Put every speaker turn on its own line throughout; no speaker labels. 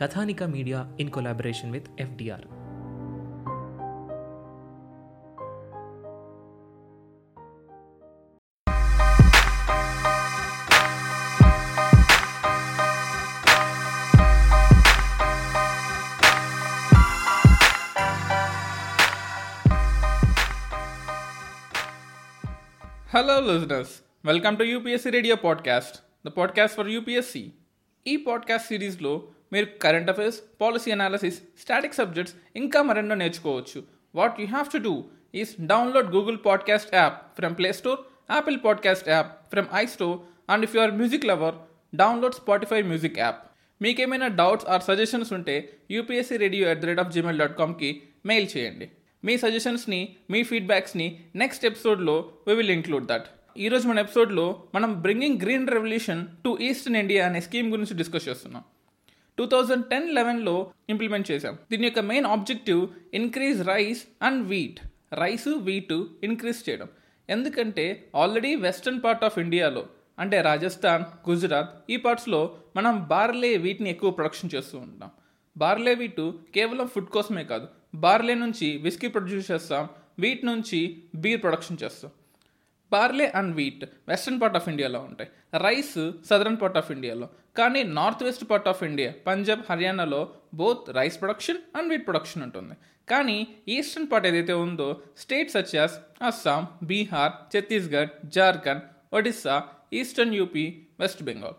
Kathanika media in collaboration with FDR
hello listeners welcome to UPSC radio podcast the podcast for UPSC ఈ podcast సిరీస్లో మీరు current affairs policy analysis static subjects ఇంకా మరెన్నో నేర్చుకోవచ్చు. What you have to do is download Google podcast app from Play Store Apple podcast app from i store and if you're music lover download Spotify music app మీకేమైనా doubts or suggestions ఉంటే UPSC radio at the rate of Gmail dot కామ్కి mail చేయండి. మీ సజెషన్స్ని మీ ఫీడ్బ్యాక్స్ని next ఎపిసోడ్లో we will include that ఈరోజు మన ఎపిసోడ్లో మనం bringing green revolution to eastern India అనే స్కీమ్ గురించి డిస్కస్ చేస్తున్నాం. టూ థౌజండ్ టెన్ లెవెన్లో ఇంప్లిమెంట్ చేశాం. దీని యొక్క main objective increase rice and wheat rice wheat increase చేయడం. ఎందుకంటే ఆల్రెడీ వెస్టర్న్ పార్ట్ ఆఫ్ ఇండియాలో అంటే రాజస్థాన్ గుజరాత్ ఈ పార్ట్స్లో మనం బార్లే వీటిని ఎక్కువ ప్రొడక్షన్ చేస్తూ ఉంటాం. బార్లే వీటు కేవలం ఫుడ్ కోసమే కాదు బార్లే నుంచి విస్కీ ప్రొడ్యూస్ చేస్తాం వీట్ నుంచి బీర్ ప్రొడక్షన్ చేస్తాం. Barley and wheat western part of ఇండియాలో ఉంటాయి. రైస్ సదరన్ పార్ట్ ఆఫ్ ఇండియాలో. కానీ north west part of India Punjab హర్యానాలో both rice production and wheat production ఉంటుంది. కానీ ఈస్టర్న్ పార్ట్ ఏదైతే ఉందో states such as Assam Bihar Chhattisgarh Jharkhand Odisha eastern UP West Bengal.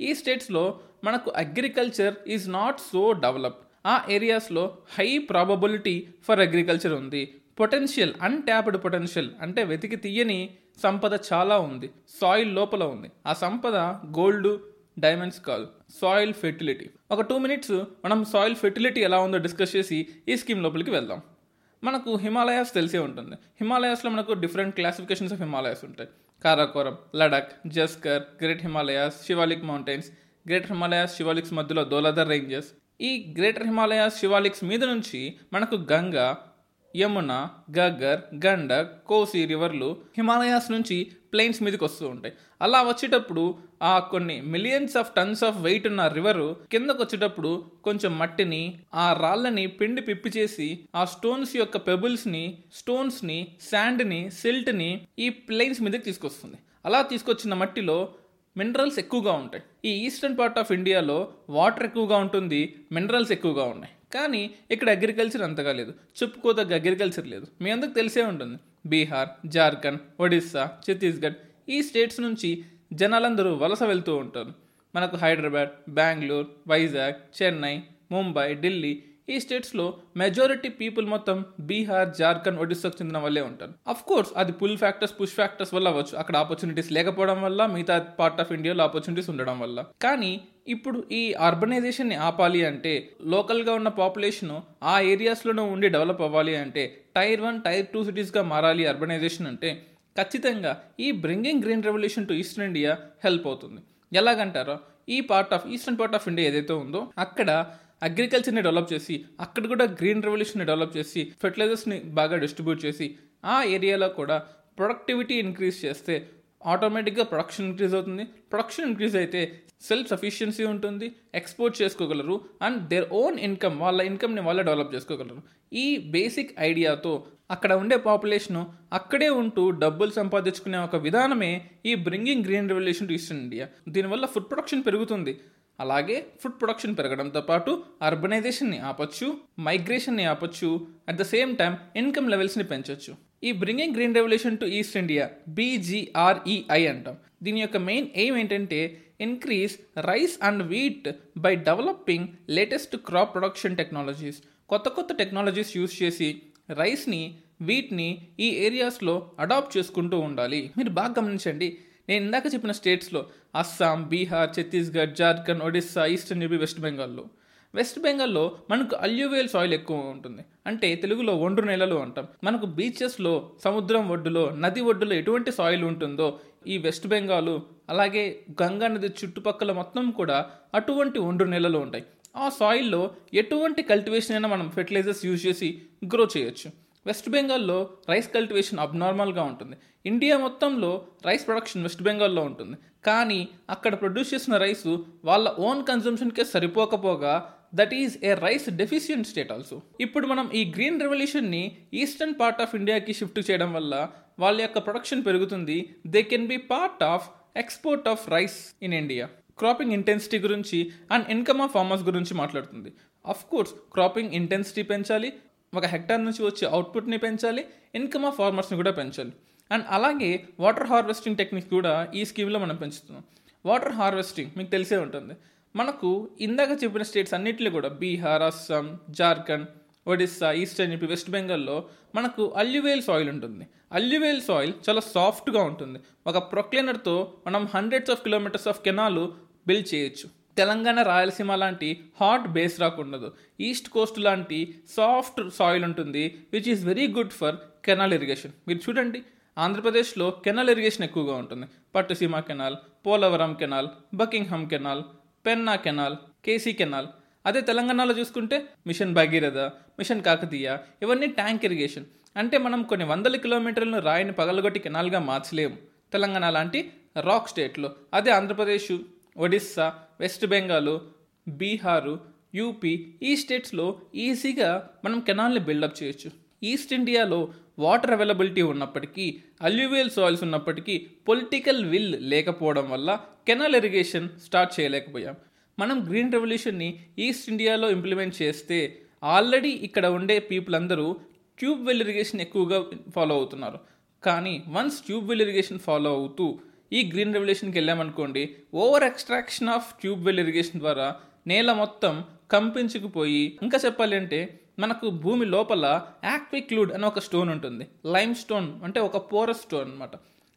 ఈ స్టేట్స్లో మనకు agriculture is not so developed. ఆ ఏరియాస్లో హై ప్రాబబిలిటీ ఫర్ అగ్రికల్చర్ ఉంది. పొటెన్షియల్ అన్ట్యాప్డ్ పొటెన్షియల్ అంటే వెతికి తీయని సంపద చాలా ఉంది. సాయిల్ లోపల ఉంది. ఆ సంపద గోల్డ్ డైమండ్స్ కాదు. సాయిల్ ఫెర్టిలిటీ ఒక టూ మినిట్స్ మనం సాయిల్ ఫెర్టిలిటీ ఎలా ఉందో డిస్కస్ చేసి ఈ స్కీమ్ లోపలికి వెళ్దాం. మనకు హిమాలయాస్ తెలిసే ఉంటుంది. హిమాలయాస్లో మనకు డిఫరెంట్ క్లాసిఫికేషన్స్ ఆఫ్ హిమాలయాస్ ఉంటాయి. Karakoram Ladakh Zanskar great Himalayas Shivalik mountains greater Himalayas Shivaliks మధ్యలో దోలాదర్ రేంజెస్ ఈ గ్రేటర్ హిమాలయాస్ శివాలిక్స్ మీద నుంచి మనకు గంగా యమున గగ్గర్ గండక్ కోసి రివర్లు హిమాలయాస్ నుంచి ప్లెయిన్స్ మీదకి వస్తూ ఉంటాయి. అలా వచ్చేటప్పుడు ఆ కొన్ని millions of tons of weight ఉన్న రివరు కిందకు వచ్చేటప్పుడు కొంచెం మట్టిని ఆ రాళ్ళని పిండి పిప్పి చేసి ఆ స్టోన్స్ యొక్క పెబుల్స్ని స్టోన్స్ని శాండ్ని సిల్ట్ని ఈ ప్లెయిన్స్ మీదకి తీసుకొస్తుంది. అలా తీసుకొచ్చిన మట్టిలో మినరల్స్ ఎక్కువగా ఉంటాయి. ఈ ఈస్టర్న్ పార్ట్ ఆఫ్ ఇండియాలో వాటర్ ఎక్కువగా ఉంటుంది మినరల్స్ ఎక్కువగా ఉన్నాయి. కానీ ఇక్కడ అగ్రికల్చర్ అంతగా లేదు. చెప్పుకోదగ్గ అగ్రికల్చర్ లేదు. మీ అందరికి తెలిసే ఉంటుంది. బీహార్ జార్ఖండ్ ఒడిస్సా ఛత్తీస్గఢ్ ఈ స్టేట్స్ నుంచి జనాలందరూ వలస వెళ్తూ ఉంటారు. మనకు హైదరాబాద్ బెంగళూరు వైజాగ్ చెన్నై ముంబై ఢిల్లీ ఈ స్టేట్స్లో మెజారిటీ పీపుల్ మొత్తం బీహార్ జార్ఖండ్ ఒడిస్సాకు చెందిన వాళ్ళే ఉంటారు. అఫ్ కోర్స్ అది పుల్ ఫ్యాక్టర్స్ పుష్ ఫ్యాక్టర్స్ వల్ల అవ్వచ్చు. అక్కడ ఆపర్చునిటీస్ లేకపోవడం వల్ల మిగతా పార్ట్ ఆఫ్ ఇండియాలో ఆపర్చునిటీస్ ఉండడం వల్ల. కానీ ఇప్పుడు ఈ అర్బనైజేషన్ని ఆపాలి అంటే లోకల్గా ఉన్న పాపులేషన్ ఆ ఏరియాస్లోనే ఉండి డెవలప్ అవ్వాలి అంటే టైర్ వన్ టైర్ టూ సిటీస్గా మారాలి అర్బనైజేషన్ అంటే ఖచ్చితంగా ఈ bringing green revolution to eastern India help అవుతుంది. ఎలాగంటారో ఈ part of eastern part of India ఏదైతే ఉందో అక్కడ అగ్రికల్చర్ని డెవలప్ చేసి అక్కడ కూడా గ్రీన్ రెవల్యూషన్ని డెవలప్ చేసి ఫెర్టిలైజర్స్ని బాగా డిస్ట్రిబ్యూట్ చేసి ఆ ఏరియాలో కూడా ప్రొడక్టివిటీ ఇంక్రీజ్ చేస్తే ఆటోమేటిక్గా ప్రొడక్షన్ ఇంక్రీజ్ అవుతుంది. ప్రొడక్షన్ ఇంక్రీజ్ అయితే సెల్ఫ్ సఫిషియన్సీ ఉంటుంది ఎక్స్పోర్ట్ చేసుకోగలరు అండ్ దేర్ ఓన్ ఇన్కమ్ వాళ్ళ ఇన్కమ్ని వాళ్ళే డెవలప్ చేసుకోగలరు. ఈ బేసిక్ ఐడియాతో అక్కడ ఉండే పాపులేషను అక్కడే ఉంటూ డబ్బులు సంపాదించుకునే ఒక విధానమే ఈ bringing green revolution to eastern India. దీనివల్ల ఫుడ్ ప్రొడక్షన్ పెరుగుతుంది. అలాగే ఫుడ్ ప్రొడక్షన్ పెరగడంతో పాటు అర్బనైజేషన్ని ఆపచ్చు మైగ్రేషన్ని ఆపచ్చు at the same time income లెవెల్స్ని పెంచొచ్చు. ఈ bringing green revolution to east India BGREI అంటాం. దీని యొక్క మెయిన్ ఎయిమ్ ఏంటంటే increase rice and wheat by developing latest crop production technologies. కొత్త కొత్త టెక్నాలజీస్ యూస్ చేసి రైస్ని వీట్ని ఈ ఏరియాస్లో అడాప్ట్ చేసుకుంటూ ఉండాలి. మీరు బాగా గమనించండి. నేను ఇందాక చెప్పిన స్టేట్స్లో Assam Bihar Chhattisgarh Jharkhand Odisha eastern UP West బెంగాల్లో. వెస్ట్ బెంగాల్లో మనకు అల్యూవేల్ సాయిల్ ఎక్కువ ఉంటుంది. అంటే తెలుగులో ఒండ్రు నెలలు అంటాం. మనకు బీచెస్లో సముద్రం ఒడ్డులో నది ఒడ్డులో ఎటువంటి సాయిల్ ఉంటుందో ఈ వెస్ట్ బెంగాల్ అలాగే గంగా నది చుట్టుపక్కల మొత్తం కూడా అటువంటి ఒండ్రు నేలలు ఉంటాయి. ఆ సాయిల్లో ఎటువంటి కల్టివేషన్ అయినా మనం ఫెర్టిలైజర్స్ యూజ్ చేసి గ్రో చేయొచ్చు. వెస్ట్ బెంగాల్లో రైస్ కల్టివేషన్ అబ్నార్మల్గా ఉంటుంది. ఇండియా మొత్తంలో రైస్ ప్రొడక్షన్ వెస్ట్ బెంగాల్లో ఉంటుంది. కానీ అక్కడ ప్రొడ్యూస్ చేసిన రైసు వాళ్ళ ఓన్ కన్జంప్షన్కే సరిపోకపోగా that is a rice deficient state also ఇప్పుడు మనం ఈ గ్రీన్ రెవల్యూషన్ని ఈస్టర్న్ పార్ట్ ఆఫ్ ఇండియాకి షిఫ్ట్ చేయడం వల్ల వాళ్ళ యొక్క ప్రొడక్షన్ పెరుగుతుంది. They can be part of export of rice in India cropping intensity గురించి అండ్ ఇన్కమ్ ఆఫ్ ఫార్మర్స్ గురించి మాట్లాడుతుంది. అఫ్ కోర్స్ క్రాపింగ్ ఇంటెన్సిటీ పెంచాలి ఒక హెక్టార్ నుంచి వచ్చే అవుట్పుట్ని పెంచాలి ఇన్కమ్ ఆఫ్ ఫార్మర్స్ని కూడా పెంచాలి. అండ్ అలాగే వాటర్ హార్వెస్టింగ్ టెక్నిక్ కూడా ఈ స్కీమ్లో మనం పెంచుతున్నాం. వాటర్ హార్వెస్టింగ్ మీకు తెలిసే ఉంటుంది. మనకు ఇందాక చెప్పిన స్టేట్స్ అన్నింటిలో కూడా Bihar Assam Jharkhand Odisha eastern UP West బెంగాల్లో మనకు అల్యువేల్ సాయిల్ ఉంటుంది. అల్యువేల్ సాయిల్ చాలా సాఫ్ట్గా ఉంటుంది. ఒక ప్రొక్లైనర్తో మనం hundreds of kilometres of canal build చేయొచ్చు. తెలంగాణ రాయలసీమ లాంటి హాట్ బేస్ రాక్ ఉండదు. ఈస్ట్ కోస్ట్ లాంటి సాఫ్ట్ సాయిల్ ఉంటుంది which is very good for canal irrigation మీరు చూడండి ఆంధ్రప్రదేశ్లో కెనాల్ ఇరిగేషన్ ఎక్కువగా ఉంటుంది. Pattiseema canal Polavaram canal Buckingham canal Penna canal KC canal అదే తెలంగాణలో చూసుకుంటే మిషన్ భగీరథ మిషన్ కాకతీయ ఇవన్నీ ట్యాంక్ ఇరిగేషన్ అంటే మనం కొన్ని వందల కిలోమీటర్లను రాయిని పగలగొట్టి కెనాల్గా మార్చలేము. తెలంగాణ లాంటి రాక్ స్టేట్లో. అదే ఆంధ్రప్రదేశ్ ఒడిస్సా వెస్ట్ బెంగాల్ బీహారు యూపీ ఈ స్టేట్స్లో ఈజీగా మనం కెనాల్ని బిల్డప్ చేయొచ్చు. ఈస్ట్ ఇండియాలో వాటర్ అవైలబిలిటీ ఉన్నప్పటికీ అల్యూవియల్ సాయిల్స్ ఉన్నప్పటికీ పొలిటికల్ విల్ లేకపోవడం వల్ల కెనాల్ ఇరిగేషన్ స్టార్ట్ చేయలేకపోయాం. మనం గ్రీన్ రెవల్యూషన్ని ఈస్ట్ ఇండియాలో ఇంప్లిమెంట్ చేస్తే ఆల్రెడీ ఇక్కడ ఉండే పీపుల్ అందరూ ట్యూబ్ వెల్ ఇరిగేషన్ ఎక్కువగా ఫాలో అవుతున్నారు. కానీ once tube well irrigation follow అవుతూ ఈ గ్రీన్ రెవల్యూషన్కి వెళ్ళామనుకోండి over extraction of tube well irrigation ద్వారా నేల మొత్తం కంపించుకుపోయి ఇంకా చెప్పాలి అంటే మనకు భూమి లోపల యాక్విక్లూడ్ అనే ఒక స్టోన్ ఉంటుంది. లైమ్ స్టోన్ అంటే ఒక పోరస్ స్టోన్ అనమాట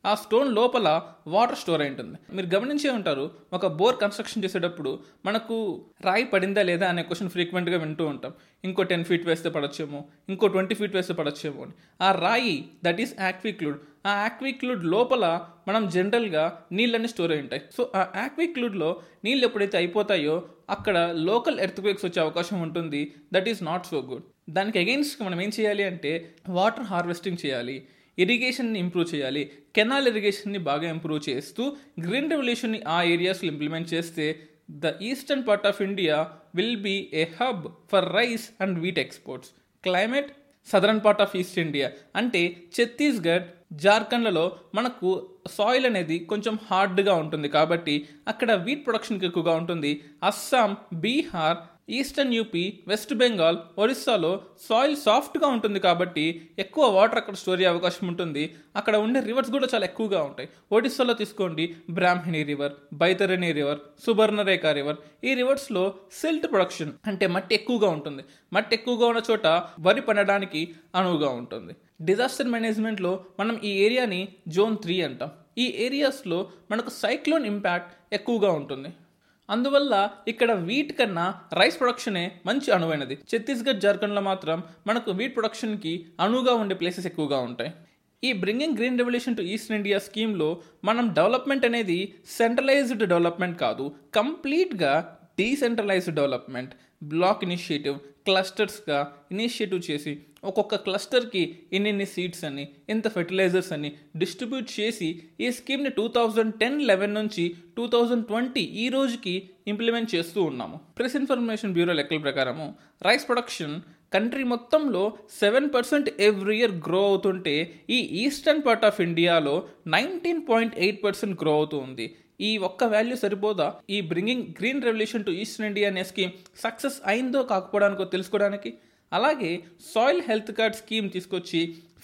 ఆ స్టోన్ లోపల వాటర్ స్టోర్ అయి ఉంటుంది. మీరు గమనించే ఉంటారు ఒక బోర్ కన్స్ట్రక్షన్ చేసేటప్పుడు మనకు రాయి పడిందా లేదా అనే క్వశ్చన్ ఫ్రీక్వెంట్గా వింటూ ఉంటాం. ఇంకో టెన్ ఫీట్ వేస్తే పడచ్చేమో ఇంకో ట్వంటీ ఫీట్ వేస్తే పడచ్చేమో అని. ఆ రాయి దట్ ఈస్ యాక్విక్లూడ్ ఆ యాక్విక్లూడ్ లోపల మనం జనరల్గా నీళ్ళన్నీ స్టోర్ అయి ఉంటాయి. సో ఆ యాక్విక్లూడ్లో నీళ్ళు ఎప్పుడైతే అయిపోతాయో అక్కడ లోకల్ ఎర్త్క్వేక్స్ వచ్చే అవకాశం ఉంటుంది. That is not so good దానికి అగెయిన్స్ట్ మనం ఏం చేయాలి అంటే వాటర్ హార్వెస్టింగ్ చేయాలి. ఇరిగేషన్ని ఇంప్రూవ్ చేయాలి. కెనాల్ ఇరిగేషన్ని బాగా ఇంప్రూవ్ చేస్తూ గ్రీన్ రెవల్యూషన్ని ఆ ఏరియాస్లో ఇంప్లిమెంట్ చేస్తే the eastern part of India will be a hub for rice and wheat exports. Climate southern part of east India. అంటే ఛత్తీస్గఢ్ జార్ఖండ్లలో మనకు సాయిల్ అనేది కొంచెం హార్డ్గా ఉంటుంది కాబట్టి అక్కడ వీట్ ప్రొడక్షన్కి ఎక్కువగా ఉంటుంది. Assam Bihar eastern UP West Bengal ఒరిస్సాలో సాయిల్ సాఫ్ట్గా ఉంటుంది కాబట్టి ఎక్కువ వాటర్ అక్కడ స్టోర్ అయ్యే అవకాశం ఉంటుంది. అక్కడ ఉండే రివర్స్ కూడా చాలా ఎక్కువగా ఉంటాయి. ఒడిస్సాలో తీసుకోండి Brahmani river Baitarani river Subarnarekha river. ఈ రివర్స్లో సిల్ట్ ప్రొడక్షన్ అంటే మట్టి ఎక్కువగా ఉంటుంది. మట్టి ఎక్కువగా ఉన్న చోట వరి పండడానికి అనువుగా ఉంటుంది. డిజాస్టర్ మేనేజ్మెంట్లో మనం ఈ ఏరియాని జోన్ త్రీ అంటాం. ఈ ఏరియాస్లో మనకు సైక్లోన్ ఇంపాక్ట్ ఎక్కువగా ఉంటుంది. అందువల్ల ఇక్కడ వీట్ కన్నా రైస్ ప్రొడక్షనే మంచి అనువైనది. ఛత్తీస్గఢ్ జార్ఖండ్లో మాత్రం మనకు వీట్ ప్రొడక్షన్కి అనువుగా ఉండే ప్లేసెస్ ఎక్కువగా ఉంటాయి. ఈ bringing green revolution to east India స్కీమ్లో మనం డెవలప్మెంట్ అనేది సెంట్రలైజ్డ్ డెవలప్మెంట్ కాదు కంప్లీట్గా డీసెంట్రలైజ్డ్ డెవలప్మెంట్ బ్లాక్ ఇనిషియేటివ్ క్లస్టర్స్గా ఇనిషియేటివ్ చేసి ఒక్కొక్క క్లస్టర్కి ఇన్నిన్ని సీడ్స్ అని ఎంత ఫెర్టిలైజర్స్ అని డిస్ట్రిబ్యూట్ చేసి ఈ స్కీమ్ని టూ థౌజండ్ టెన్ లెవెన్ నుంచి టూ థౌజండ్ ట్వంటీ ఈ రోజుకి ఇంప్లిమెంట్ చేస్తూ ఉన్నాము. ప్రెస్ ఇన్ఫర్మేషన్ బ్యూరో లెక్కల ప్రకారము రైస్ ప్రొడక్షన్ కంట్రీ మొత్తంలో seven percent every year grow అవుతుంటే ఈ ఈస్టర్న్ పార్ట్ ఆఫ్ ఇండియాలో nineteen point eight percent grow అవుతుంది ఈ ఒక్క వాల్యూ సరిపోదా? ఈ bringing green revolution to eastern India అనే స్కీమ్ సక్సెస్ అయిందో కాకపోవడానికో తెలుసుకోవడానికి? అలాగే సాయిల్ హెల్త్ కార్డ్ స్కీమ్ తీసుకొచ్చి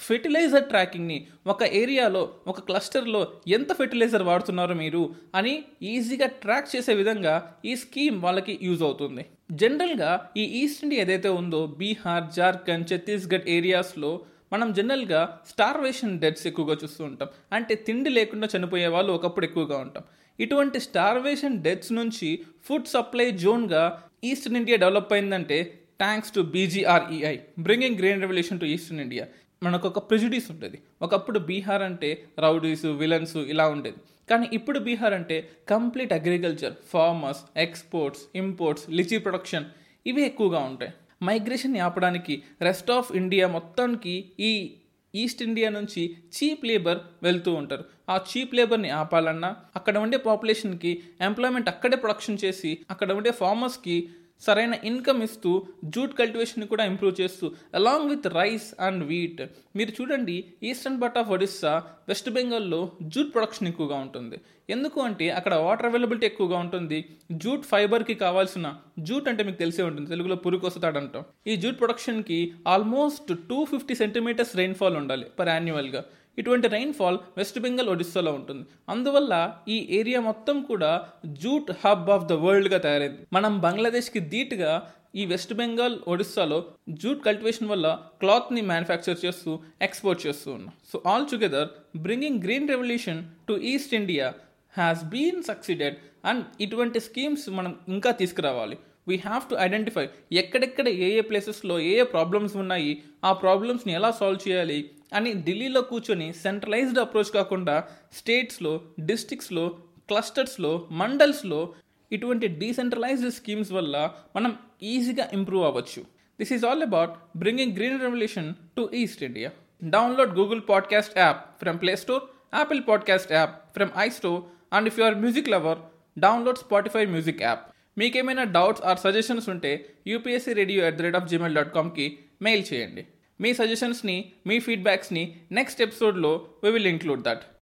ఫెర్టిలైజర్ ట్రాకింగ్ని ఒక ఏరియాలో ఒక క్లస్టర్లో ఎంత ఫెర్టిలైజర్ వాడుతున్నారో మీరు అని ఈజీగా ట్రాక్ చేసే విధంగా ఈ స్కీమ్ వాళ్ళకి యూజ్ అవుతుంది. జనరల్గా ఈ ఈస్ట్ ఇండియా ఏదైతే ఉందో బీహార్ జార్ఖండ్ ఛత్తీస్గఢ్ ఏరియాస్లో మనం జనరల్గా స్టార్వేషన్ డెత్స్ ఎక్కువగా చూస్తూ ఉంటాం. అంటే తిండి లేకుండా చనిపోయే వాళ్ళు ఒకప్పుడు ఎక్కువగా ఉంటాం. ఇటువంటి స్టార్వేషన్ డెత్స్ నుంచి ఫుడ్ సప్లై జోన్గా ఈస్టర్న్ ఇండియా డెవలప్ అయిందంటే thanks to BGREI bringing green revolution to eastern India మనకు ఒక ప్రెజుడీస్ ఉంటుంది. ఒకప్పుడు బీహార్ అంటే రౌడీస్ విలన్స్ ఇలా ఉండేది. కానీ ఇప్పుడు బీహార్ అంటే complete agriculture farmers exports imports litchi production ఇవి ఎక్కువగా ఉంటాయి. మైగ్రేషన్ ఆపడానికి రెస్ట్ ఆఫ్ ఇండియా మొత్తానికి ఈ ఈస్ట్ ఇండియా నుంచి చీప్ లేబర్ వెళ్తూ ఉంటారు. ఆ చీప్ లేబర్ని ఆపాలన్నా అక్కడ ఉండే పాపులేషన్కి ఎంప్లాయ్మెంట్ అక్కడే ప్రొడక్షన్ చేసి అక్కడ ఉండే ఫార్మర్స్కి సరైన ఇన్కమ్ ఇస్తూ జూట్ కల్టివేషన్ కూడా ఇంప్రూవ్ చేస్తూ along with rice and wheat. మీరు చూడండి eastern part of Odisha West బెంగాల్లో జూట్ ప్రొడక్షన్ ఎక్కువగా ఉంటుంది. ఎందుకు అంటే అక్కడ వాటర్ అవైలబిలిటీ ఎక్కువగా ఉంటుంది. జూట్ ఫైబర్కి కావాల్సిన జూట్ అంటే మీకు తెలిసే ఉంటుంది. తెలుగులో పురుకొస్తాడంటాం ఈ jute ప్రొడక్షన్కి almost two fifty centimetres rainfall ఉండాలి పర్ యాన్యువల్గా ఇటువంటి రైన్ఫాల్ వెస్ట్ బెంగాల్ ఒడిస్సాలో ఉంటుంది. అందువల్ల ఈ ఏరియా మొత్తం కూడా జూట్ హబ్ ఆఫ్ ద వరల్డ్గా తయారైంది. మనం బంగ్లాదేశ్కి ధీటుగా ఈ వెస్ట్ బెంగాల్ ఒడిస్సాలో జూట్ కల్టివేషన్ వల్ల క్లాత్ని మ్యానుఫ్యాక్చర్ చేస్తూ ఎక్స్పోర్ట్ చేస్తూ ఉన్నాం. So all together bringing green revolution to east India has been succeeded and ఇటువంటి స్కీమ్స్ మనం ఇంకా తీసుకురావాలి. వీ హ్యావ్ టు ఐడెంటిఫై ఎక్కడెక్కడ ఏ ఏ ప్లేసెస్లో ఏ ఏ ప్రాబ్లమ్స్ ఉన్నాయి ఆ ప్రాబ్లమ్స్ని ఎలా సాల్వ్ చేయాలి అని ఢిల్లీలో కూర్చొని సెంట్రలైజ్డ్ అప్రోచ్ కాకుండా స్టేట్స్లో డిస్ట్రిక్ట్స్లో క్లస్టర్స్లో మండల్స్లో ఇటువంటి డీసెంట్రలైజ్డ్ స్కీమ్స్ వల్ల మనం ఈజీగా ఇంప్రూవ్ అవ్వచ్చు. This is all about bringing green revolution to east India download Google podcast app from Play Store Apple podcast app from i store and if you are music lover download Spotify music app మీకేమైనా doubts or suggestions ఉంటే UPSC radio at the rate of Gmail dot కామ్కి mail చేయండి. మీ సజెషన్స్ని మీ ఫీడ్బ్యాక్స్ని next ఎపిసోడ్లో we will include that